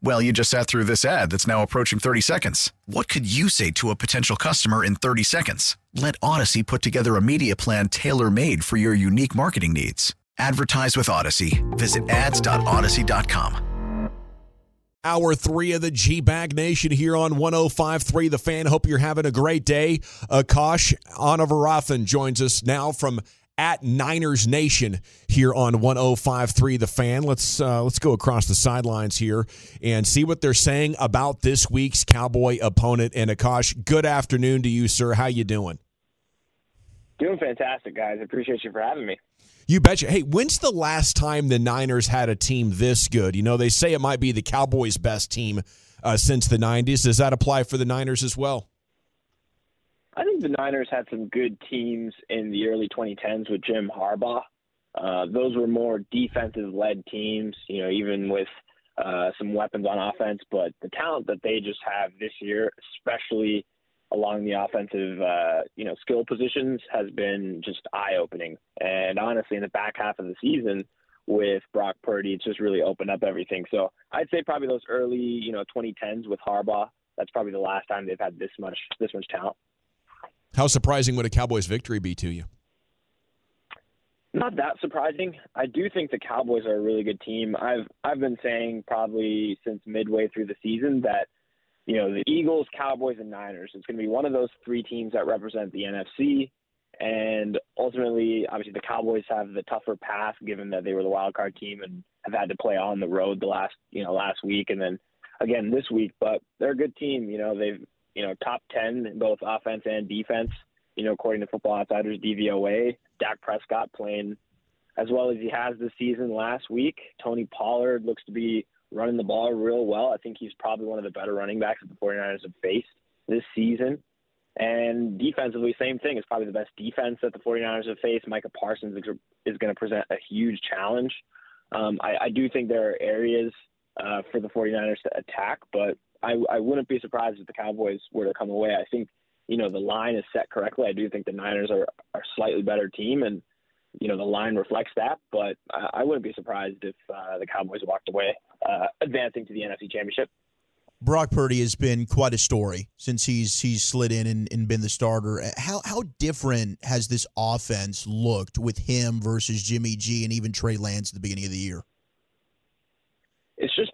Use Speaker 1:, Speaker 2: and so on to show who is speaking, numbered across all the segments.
Speaker 1: Well, you just sat through this ad that's now approaching 30 seconds. What could you say to a potential customer in 30 seconds? Let Audacy put together a media plan tailor made for your unique marketing needs. Advertise with Audacy. Visit ads.audacy.com.
Speaker 2: Hour three of the G Bag Nation here on 105.3 The Fan. Hope you're having a great day. Akash Anavarathan joins us now from at Niners Nation here on 105.3 The Fan. Let's uh, let's go across the sidelines here and see what they're saying about this week's Cowboy opponent. And Akash, good afternoon to you, sir. How you doing?
Speaker 3: Doing fantastic, guys. I appreciate you for having me.
Speaker 2: You betcha. Hey, when's the last time the Niners had a team this good? You know, they say it might be the Cowboys' best team uh, since the 90s. Does that apply for the Niners as well?
Speaker 3: I think the Niners had some good teams in the early 2010s with Jim Harbaugh. Uh, those were more defensive-led teams, you know, even with uh, some weapons on offense. But the talent that they just have this year, especially along the offensive, uh, you know, skill positions, has been just eye-opening. And honestly, in the back half of the season, with Brock Purdy, it's just really opened up everything. So I'd say probably those early, you know, 2010s with Harbaugh. That's probably the last time they've had this much this much talent.
Speaker 2: How surprising would a Cowboys victory be to you?
Speaker 3: Not that surprising. I do think the Cowboys are a really good team. I've I've been saying probably since midway through the season that you know the Eagles, Cowboys, and Niners. It's going to be one of those three teams that represent the NFC. And ultimately, obviously, the Cowboys have the tougher path given that they were the wild card team and have had to play on the road the last you know last week and then again this week. But they're a good team. You know they've you know, top 10 in both offense and defense, you know, according to Football Outsiders DVOA. Dak Prescott playing as well as he has this season last week. Tony Pollard looks to be running the ball real well. I think he's probably one of the better running backs that the 49ers have faced this season. And defensively, same thing. It's probably the best defense that the 49ers have faced. Micah Parsons is going to present a huge challenge. Um, I, I do think there are areas uh, for the 49ers to attack, but I, I wouldn't be surprised if the Cowboys were to come away. I think you know the line is set correctly. I do think the Niners are are a slightly better team, and you know the line reflects that. But I, I wouldn't be surprised if uh, the Cowboys walked away uh, advancing to the NFC Championship.
Speaker 4: Brock Purdy has been quite a story since he's he's slid in and, and, been the starter. How how different has this offense looked with him versus Jimmy G and even Trey Lance at the beginning of the year?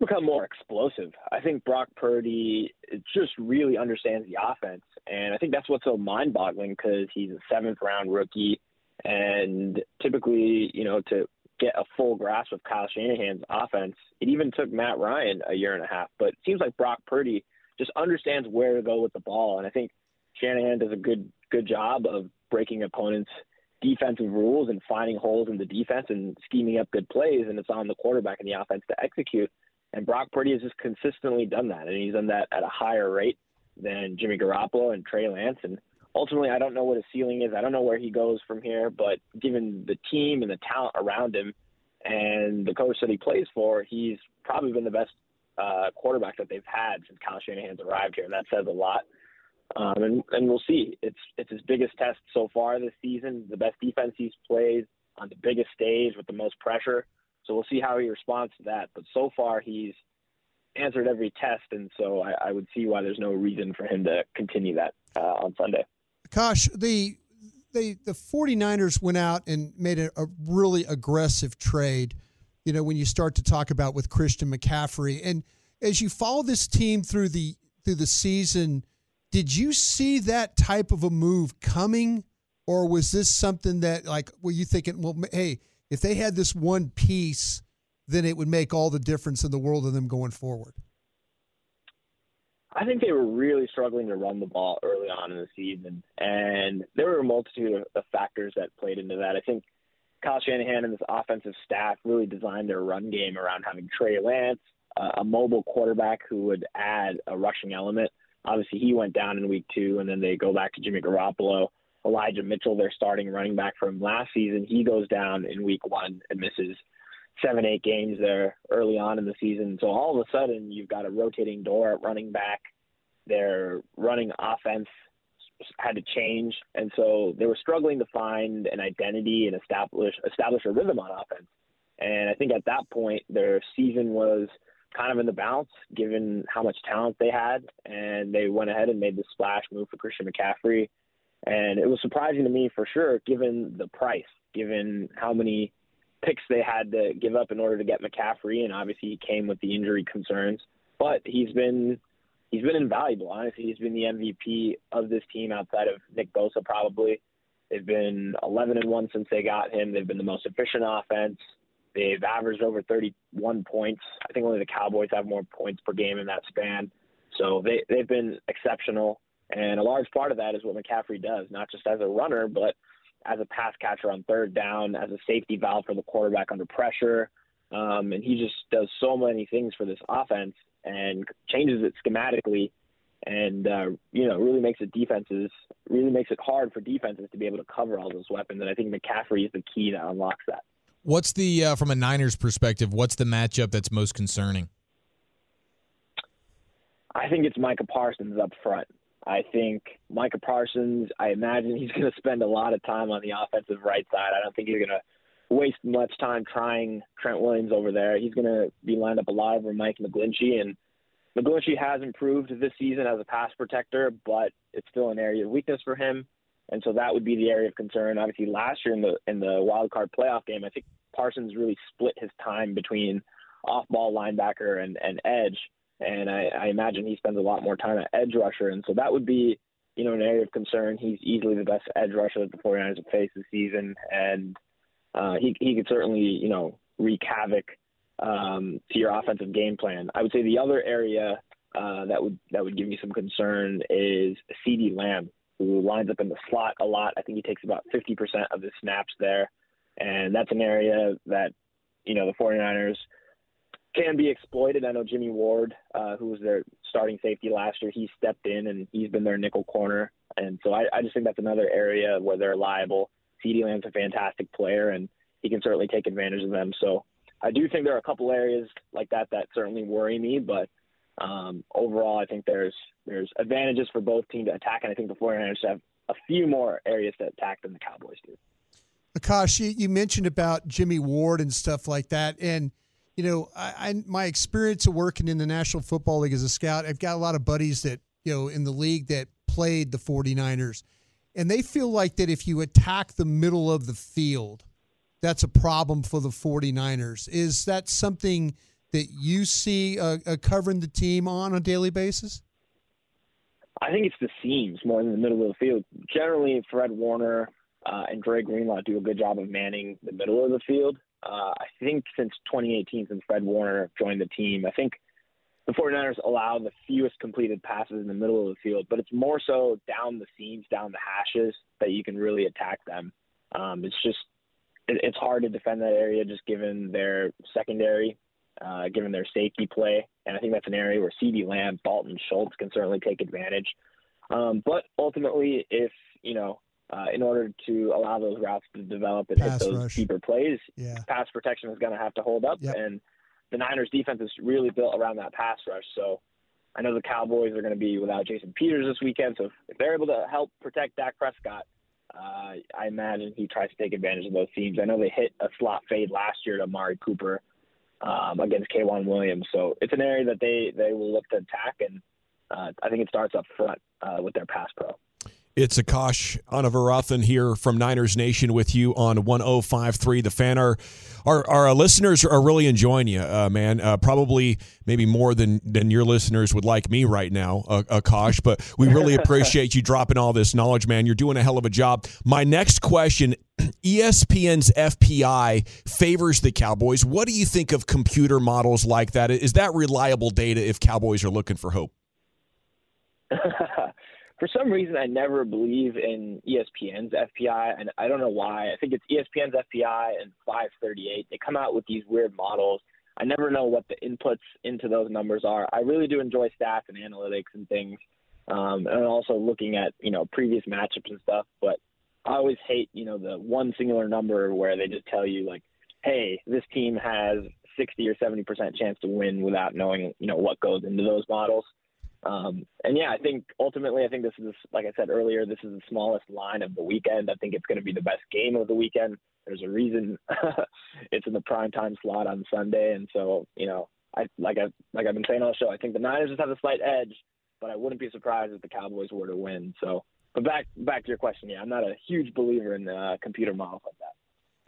Speaker 3: Become more explosive. I think Brock Purdy just really understands the offense, and I think that's what's so mind-boggling because he's a seventh-round rookie, and typically, you know, to get a full grasp of Kyle Shanahan's offense, it even took Matt Ryan a year and a half. But it seems like Brock Purdy just understands where to go with the ball, and I think Shanahan does a good good job of breaking opponents' defensive rules and finding holes in the defense and scheming up good plays, and it's on the quarterback and the offense to execute. And Brock Purdy has just consistently done that, and he's done that at a higher rate than Jimmy Garoppolo and Trey Lance. And ultimately, I don't know what his ceiling is. I don't know where he goes from here, but given the team and the talent around him and the coach that he plays for, he's probably been the best uh, quarterback that they've had since Kyle Shanahan's arrived here, and that says a lot. Um, and, and we'll see. It's it's his biggest test so far this season. The best defense he's played on the biggest stage with the most pressure. So we'll see how he responds to that. But so far, he's answered every test, and so I, I would see why there's no reason for him to continue that uh, on Sunday.
Speaker 5: Kosh, the they the 49ers went out and made a, a really aggressive trade. You know, when you start to talk about with Christian McCaffrey, and as you follow this team through the through the season did you see that type of a move coming, or was this something that, like, were you thinking, well, hey, if they had this one piece, then it would make all the difference in the world of them going forward?
Speaker 3: I think they were really struggling to run the ball early on in the season, and there were a multitude of factors that played into that. I think Kyle Shanahan and his offensive staff really designed their run game around having Trey Lance, a, a mobile quarterback who would add a rushing element. Obviously, he went down in week two, and then they go back to Jimmy Garoppolo. Elijah Mitchell, their starting running back from last season, he goes down in week one and misses seven, eight games there early on in the season. So all of a sudden, you've got a rotating door at running back. Their running offense had to change, and so they were struggling to find an identity and establish establish a rhythm on offense. And I think at that point, their season was kind of in the balance given how much talent they had, and they went ahead and made the splash move for Christian McCaffrey. And it was surprising to me for sure, given the price, given how many picks they had to give up in order to get McCaffrey, and obviously he came with the injury concerns. But he's been he's been invaluable. Honestly, he's been the MVP of this team outside of Nick Bosa, probably. They've been 11 and one since they got him. They've been the most efficient offense. They've averaged over 31 points. I think only the Cowboys have more points per game in that span. So they they've been exceptional, and a large part of that is what McCaffrey does, not just as a runner, but as a pass catcher on third down, as a safety valve for the quarterback under pressure. Um, and he just does so many things for this offense and changes it schematically and uh, you know really makes it defenses really makes it hard for defenses to be able to cover all those weapons and I think McCaffrey is the key that unlocks that.
Speaker 6: What's the uh, from a Niners perspective? What's the matchup that's most concerning?
Speaker 3: I think it's Micah Parsons up front. I think Micah Parsons. I imagine he's going to spend a lot of time on the offensive right side. I don't think he's going to waste much time trying Trent Williams over there. He's going to be lined up a lot over Mike McGlinchey, and McGlinchey has improved this season as a pass protector, but it's still an area of weakness for him. And so that would be the area of concern. Obviously, last year in the in the wild card playoff game, I think Parsons really split his time between off ball linebacker and, and edge. And I, I imagine he spends a lot more time at edge rusher. And so that would be, you know, an area of concern. He's easily the best edge rusher that the 49ers have faced this season. And uh, he, he could certainly, you know, wreak havoc um, to your offensive game plan. I would say the other area uh, that would that would give me some concern is CeeDee Lamb, who lines up in the slot a lot. I think he takes about 50% of the snaps there. And that's an area that, you know, the 49ers can be exploited. I know Jimmy Ward, uh, who was their starting safety last year, he stepped in and he's been their nickel corner. And so I, I just think that's another area where they're liable. CeeDee Lamb's a fantastic player, and he can certainly take advantage of them. So I do think there are a couple areas like that that certainly worry me, but um, overall, I think there's there's advantages for both teams to attack, and I think the 49ers have a few more areas to attack than the Cowboys do.
Speaker 5: Akash, you, you mentioned about Jimmy Ward and stuff like that, and you know, I, I, my experience of working in the National Football League as a scout, I've got a lot of buddies that you know in the league that played the 49ers, and they feel like that if you attack the middle of the field, that's a problem for the 49ers. Is that something that you see uh, uh, covering the team on a daily basis?
Speaker 3: I think it's the seams more than the middle of the field. Generally, Fred Warner uh, and Dre Greenlaw do a good job of manning the middle of the field. Uh, I think since 2018, since Fred Warner joined the team, I think the 49ers allow the fewest completed passes in the middle of the field, but it's more so down the seams, down the hashes that you can really attack them. Um, it's just it, it's hard to defend that area just given their secondary, uh, given their safety play, and I think that's an area where CeeDee Lamb, Dalton Schultz can certainly take advantage. Um, but ultimately, if you know uh, in order to allow those routes to develop and pass hit those rush. deeper plays, yeah. pass protection is going to have to hold up. Yep. And the Niners defense is really built around that pass rush. So I know the Cowboys are going to be without Jason Peters this weekend. So if they're able to help protect Dak Prescott, uh, I imagine he tries to take advantage of those teams. I know they hit a slot fade last year to Amari Cooper um, against K'Waun Williams. So it's an area that they, they will look to attack. And uh, I think it starts up front uh, with their pass pro.
Speaker 2: It's Akash Anavarathan here from Niners Nation with you on 105.3 The Fan. Our, our, our listeners are really enjoying you, uh, man. Uh, probably maybe more than, than your listeners would like me right now, uh, Akash. But we really appreciate you dropping all this knowledge, man. You're doing a hell of a job. My next question ESPN's FPI favors the Cowboys. What do you think of computer models like that? Is that reliable data if Cowboys are looking for hope?
Speaker 3: for some reason I never believe in ESPN's FPI, and I don't know why. I think it's ESPN's FPI and 538. They come out with these weird models. I never know what the inputs into those numbers are. I really do enjoy stats and analytics and things, um, and also looking at you know previous matchups and stuff. But I always hate you know the one singular number where they just tell you like, hey, this team has 60 or 70 percent chance to win without knowing you know what goes into those models. Um, and yeah, I think ultimately, I think this is, like I said earlier, this is the smallest line of the weekend. I think it's going to be the best game of the weekend. There's a reason it's in the prime time slot on Sunday, and so you know, I like I like I've been saying all the show. I think the Niners just have a slight edge, but I wouldn't be surprised if the Cowboys were to win. So, but back back to your question, yeah, I'm not a huge believer in uh, computer models like that.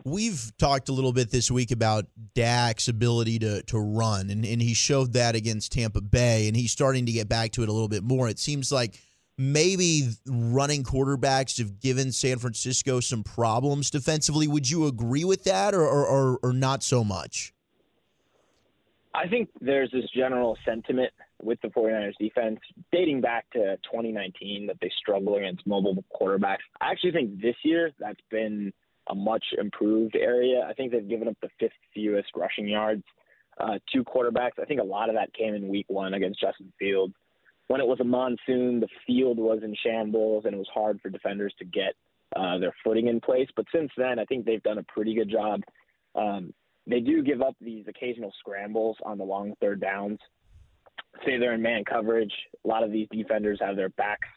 Speaker 4: We've talked a little bit this week about Dak's ability to to run, and, and he showed that against Tampa Bay, and he's starting to get back to it a little bit more. It seems like maybe running quarterbacks have given San Francisco some problems defensively. Would you agree with that, or or, or, not so much?
Speaker 3: I think there's this general sentiment with the 49ers defense dating back to 2019 that they struggle against mobile quarterbacks. I actually think this year that's been – a much improved area. I think they've given up the fifth fewest rushing yards uh, to quarterbacks. I think a lot of that came in week one against Justin Fields. When it was a monsoon, the field was in shambles and it was hard for defenders to get uh, their footing in place. But since then, I think they've done a pretty good job. Um, they do give up these occasional scrambles on the long third downs. Say they're in man coverage. A lot of these defenders have their backs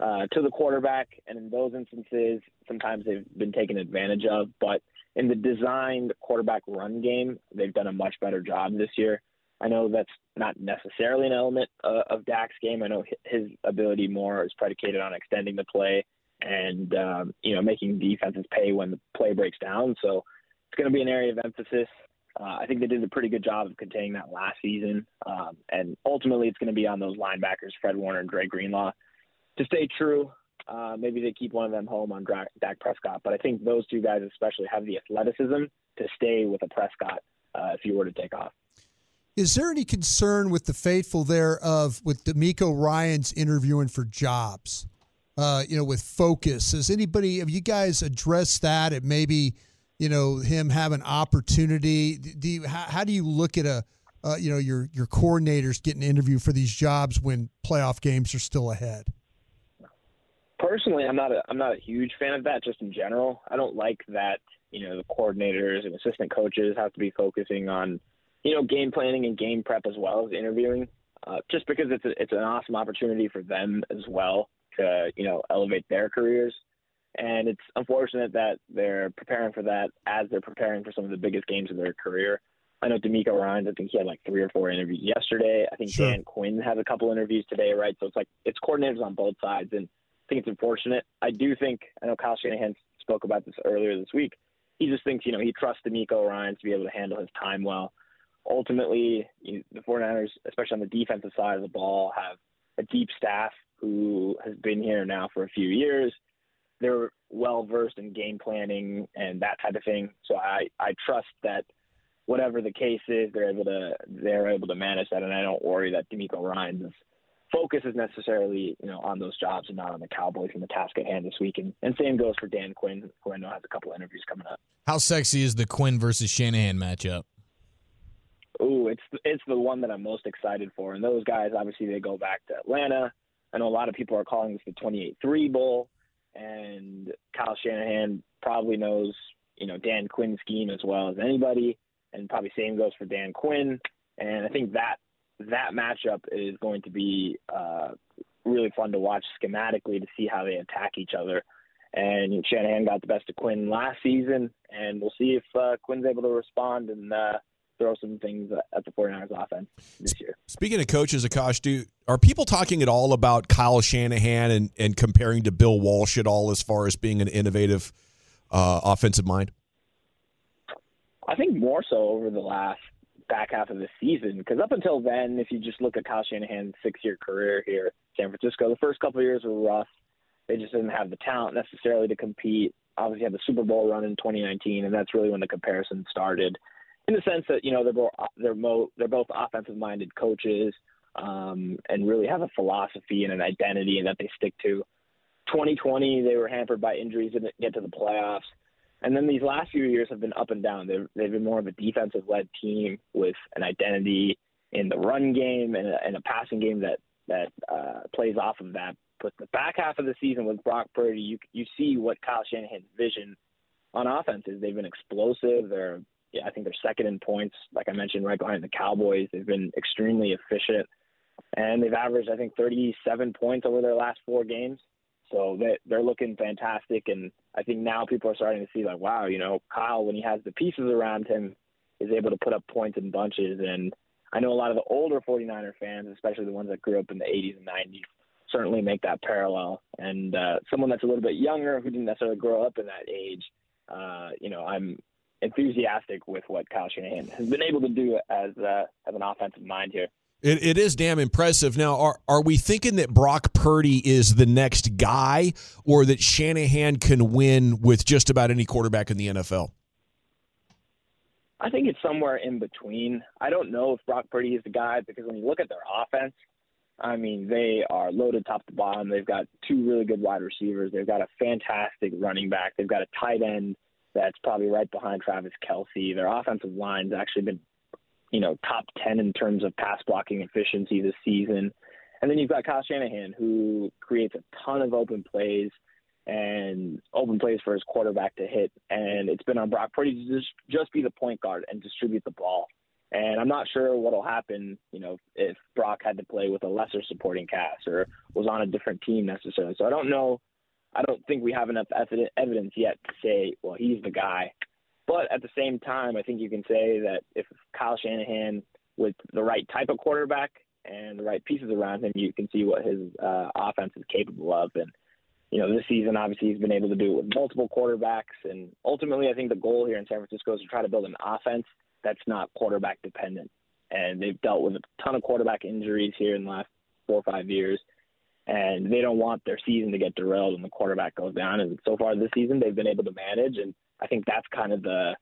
Speaker 3: uh, to the quarterback, and in those instances, sometimes they've been taken advantage of. But in the designed quarterback run game, they've done a much better job this year. I know that's not necessarily an element uh, of Dak's game. I know his ability more is predicated on extending the play and um, you know making defenses pay when the play breaks down. So it's going to be an area of emphasis. Uh, I think they did a pretty good job of containing that last season, um, and ultimately it's going to be on those linebackers, Fred Warner and Dre Greenlaw, to stay true. Uh, maybe they keep one of them home on Dak Prescott, but I think those two guys especially have the athleticism to stay with a Prescott uh, if you were to take off.
Speaker 5: Is there any concern with the faithful there of with DeMeco Ryans interviewing for jobs? Uh, you know, with focus. Has anybody have you guys addressed that? It maybe you know him having opportunity. Do you how, how do you look at a uh, you know your your coordinators getting interviewed for these jobs when playoff games are still ahead?
Speaker 3: Personally, I'm not a I'm not a huge fan of that. Just in general, I don't like that. You know, the coordinators and assistant coaches have to be focusing on, you know, game planning and game prep as well as interviewing. Uh, just because it's a, it's an awesome opportunity for them as well to you know elevate their careers. And it's unfortunate that they're preparing for that as they're preparing for some of the biggest games of their career. I know DeMeco Ryans, I think he had like three or four interviews yesterday. I think sure. Dan Quinn has a couple interviews today, right? So it's like it's coordinators on both sides. And think it's unfortunate. I do think I know Kyle Shanahan spoke about this earlier this week. He just thinks you know he trusts DeMeco Ryan to be able to handle his time well. Ultimately, you know, the 49ers, especially on the defensive side of the ball, have a deep staff who has been here now for a few years. They're well versed in game planning and that type of thing. So I, I trust that whatever the case is, they're able to they're able to manage that, and I don't worry that DeMeco Ryan is focus is necessarily you know on those jobs and not on the Cowboys and the task at hand this week. And, and same goes for Dan Quinn, who I know has a couple interviews coming up.
Speaker 6: How sexy is the Quinn versus Shanahan matchup?
Speaker 3: Ooh, it's it's the one that I'm most excited for. And those guys, obviously, they go back to Atlanta. I know a lot of people are calling this the 28-3 Bowl, and Kyle Shanahan probably knows you know Dan Quinn's scheme as well as anybody, and probably same goes for Dan Quinn. And I think that that matchup is going to be uh, really fun to watch schematically to see how they attack each other. And Shanahan got the best of Quinn last season, and we'll see if uh, Quinn's able to respond and uh, throw some things at the 49ers offense this year.
Speaker 2: Speaking of coaches, Akash, do are people talking at all about Kyle Shanahan and, and comparing to Bill Walsh at all as far as being an innovative uh, offensive mind?
Speaker 3: I think more so over the last back half of the season. Because up until then, if you just look at Kyle Shanahan's six-year career here, at San Francisco, the first couple of years were rough. They just didn't have the talent necessarily to compete. Obviously, had the Super Bowl run in 2019, and that's really when the comparison started. In the sense that you know they're both they're, mo- they're both offensive-minded coaches, um, and really have a philosophy and an identity that they stick to. 2020, they were hampered by injuries didn't get to the playoffs. And then these last few years have been up and down. They've, they've been more of a defensive led team with an identity in the run game and a, and a passing game that, that uh, plays off of that. But the back half of the season with Brock Purdy, you, you see what Kyle Shanahan's vision on offense is. They've been explosive. They're, yeah, I think they're second in points, like I mentioned, right behind the Cowboys. They've been extremely efficient. And they've averaged, I think, 37 points over their last four games. So they, they're looking fantastic. And I think now people are starting to see, like, wow, you know, Kyle, when he has the pieces around him, is able to put up points in bunches. And I know a lot of the older 49er fans, especially the ones that grew up in the 80s and 90s, certainly make that parallel. And uh, someone that's a little bit younger who didn't necessarily grow up in that age, uh, you know, I'm enthusiastic with what Kyle Shanahan has been able to do as uh, as an offensive mind here.
Speaker 2: It, it is damn impressive. Now, are are we thinking that Brock Purdy is the next guy, or that Shanahan can win with just about any quarterback in the NFL?
Speaker 3: I think it's somewhere in between. I don't know if Brock Purdy is the guy because when you look at their offense, I mean, they are loaded top to bottom. They've got two really good wide receivers. They've got a fantastic running back. They've got a tight end that's probably right behind Travis Kelce. Their offensive line's actually been you know, top 10 in terms of pass blocking efficiency this season. And then you've got Kyle Shanahan, who creates a ton of open plays and open plays for his quarterback to hit. And it's been on Brock Purdy to just, just be the point guard and distribute the ball. And I'm not sure what'll happen, you know, if Brock had to play with a lesser supporting cast or was on a different team necessarily. So I don't know. I don't think we have enough evidence yet to say, well, he's the guy. But at the same time, I think you can say that if Kyle Shanahan, with the right type of quarterback and the right pieces around him, you can see what his uh, offense is capable of. And you know, this season obviously he's been able to do it with multiple quarterbacks. And ultimately, I think the goal here in San Francisco is to try to build an offense that's not quarterback dependent. And they've dealt with a ton of quarterback injuries here in the last four or five years. And they don't want their season to get derailed when the quarterback goes down. And so far this season, they've been able to manage. And I think that's kind of the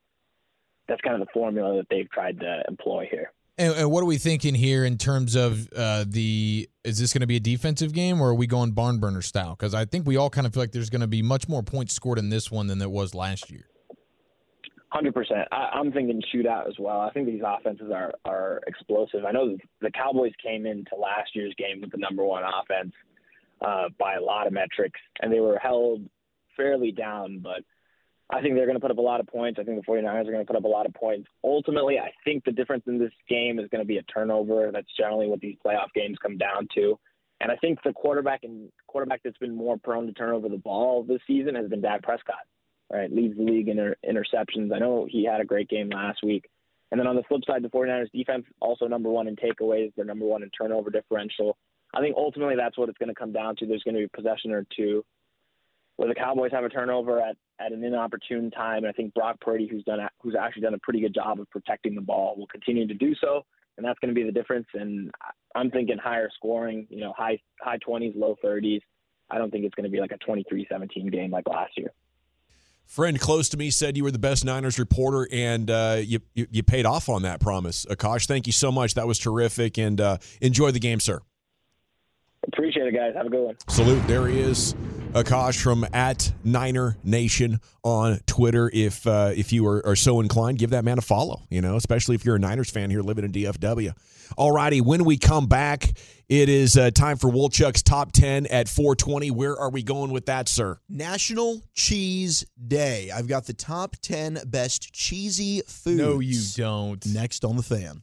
Speaker 3: that's kind of the formula that they've tried to employ here.
Speaker 6: And, and what are we thinking here in terms of uh, the? Is this going to be a defensive game, or are we going barn burner style? Because I think we all kind of feel like there's going to be much more points scored in this one than there was last year.
Speaker 3: Hundred percent. I'm thinking shootout as well. I think these offenses are are explosive. I know the Cowboys came into last year's game with the number one offense uh, by a lot of metrics, and they were held fairly down, but I think they're going to put up a lot of points. I think the 49ers are going to put up a lot of points. Ultimately, I think the difference in this game is going to be a turnover. That's generally what these playoff games come down to. And I think the quarterback and quarterback that's been more prone to turn over the ball this season has been Dak Prescott. Right, leads the league in inter- interceptions. I know he had a great game last week. And then on the flip side, the 49ers defense also number one in takeaways. They're number one in turnover differential. I think ultimately that's what it's going to come down to. There's going to be possession or two where the Cowboys have a turnover at, at an inopportune time. And I think Brock Purdy, who's done who's actually done a pretty good job of protecting the ball, will continue to do so, and that's going to be the difference. And I'm thinking higher scoring, you know, high high 20s, low 30s. I don't think it's going to be like a 23-17 game like last year.
Speaker 2: Friend close to me said you were the best Niners reporter, and uh, you, you, you paid off on that promise. Akash, thank you so much. That was terrific, and uh, enjoy the game, sir.
Speaker 3: Appreciate it, guys. Have a good one.
Speaker 2: Salute. There he is. Akash from at Niner Nation on Twitter. If uh, if you are, are, so inclined, give that man a follow. You know, especially if you're a Niners fan here living in DFW. All righty, when we come back, it is uh, time for Wolchuk's top ten at 420. Where are we going with that, sir?
Speaker 4: National Cheese Day. I've got the top ten best cheesy foods.
Speaker 6: No, you don't.
Speaker 4: Next on the fan.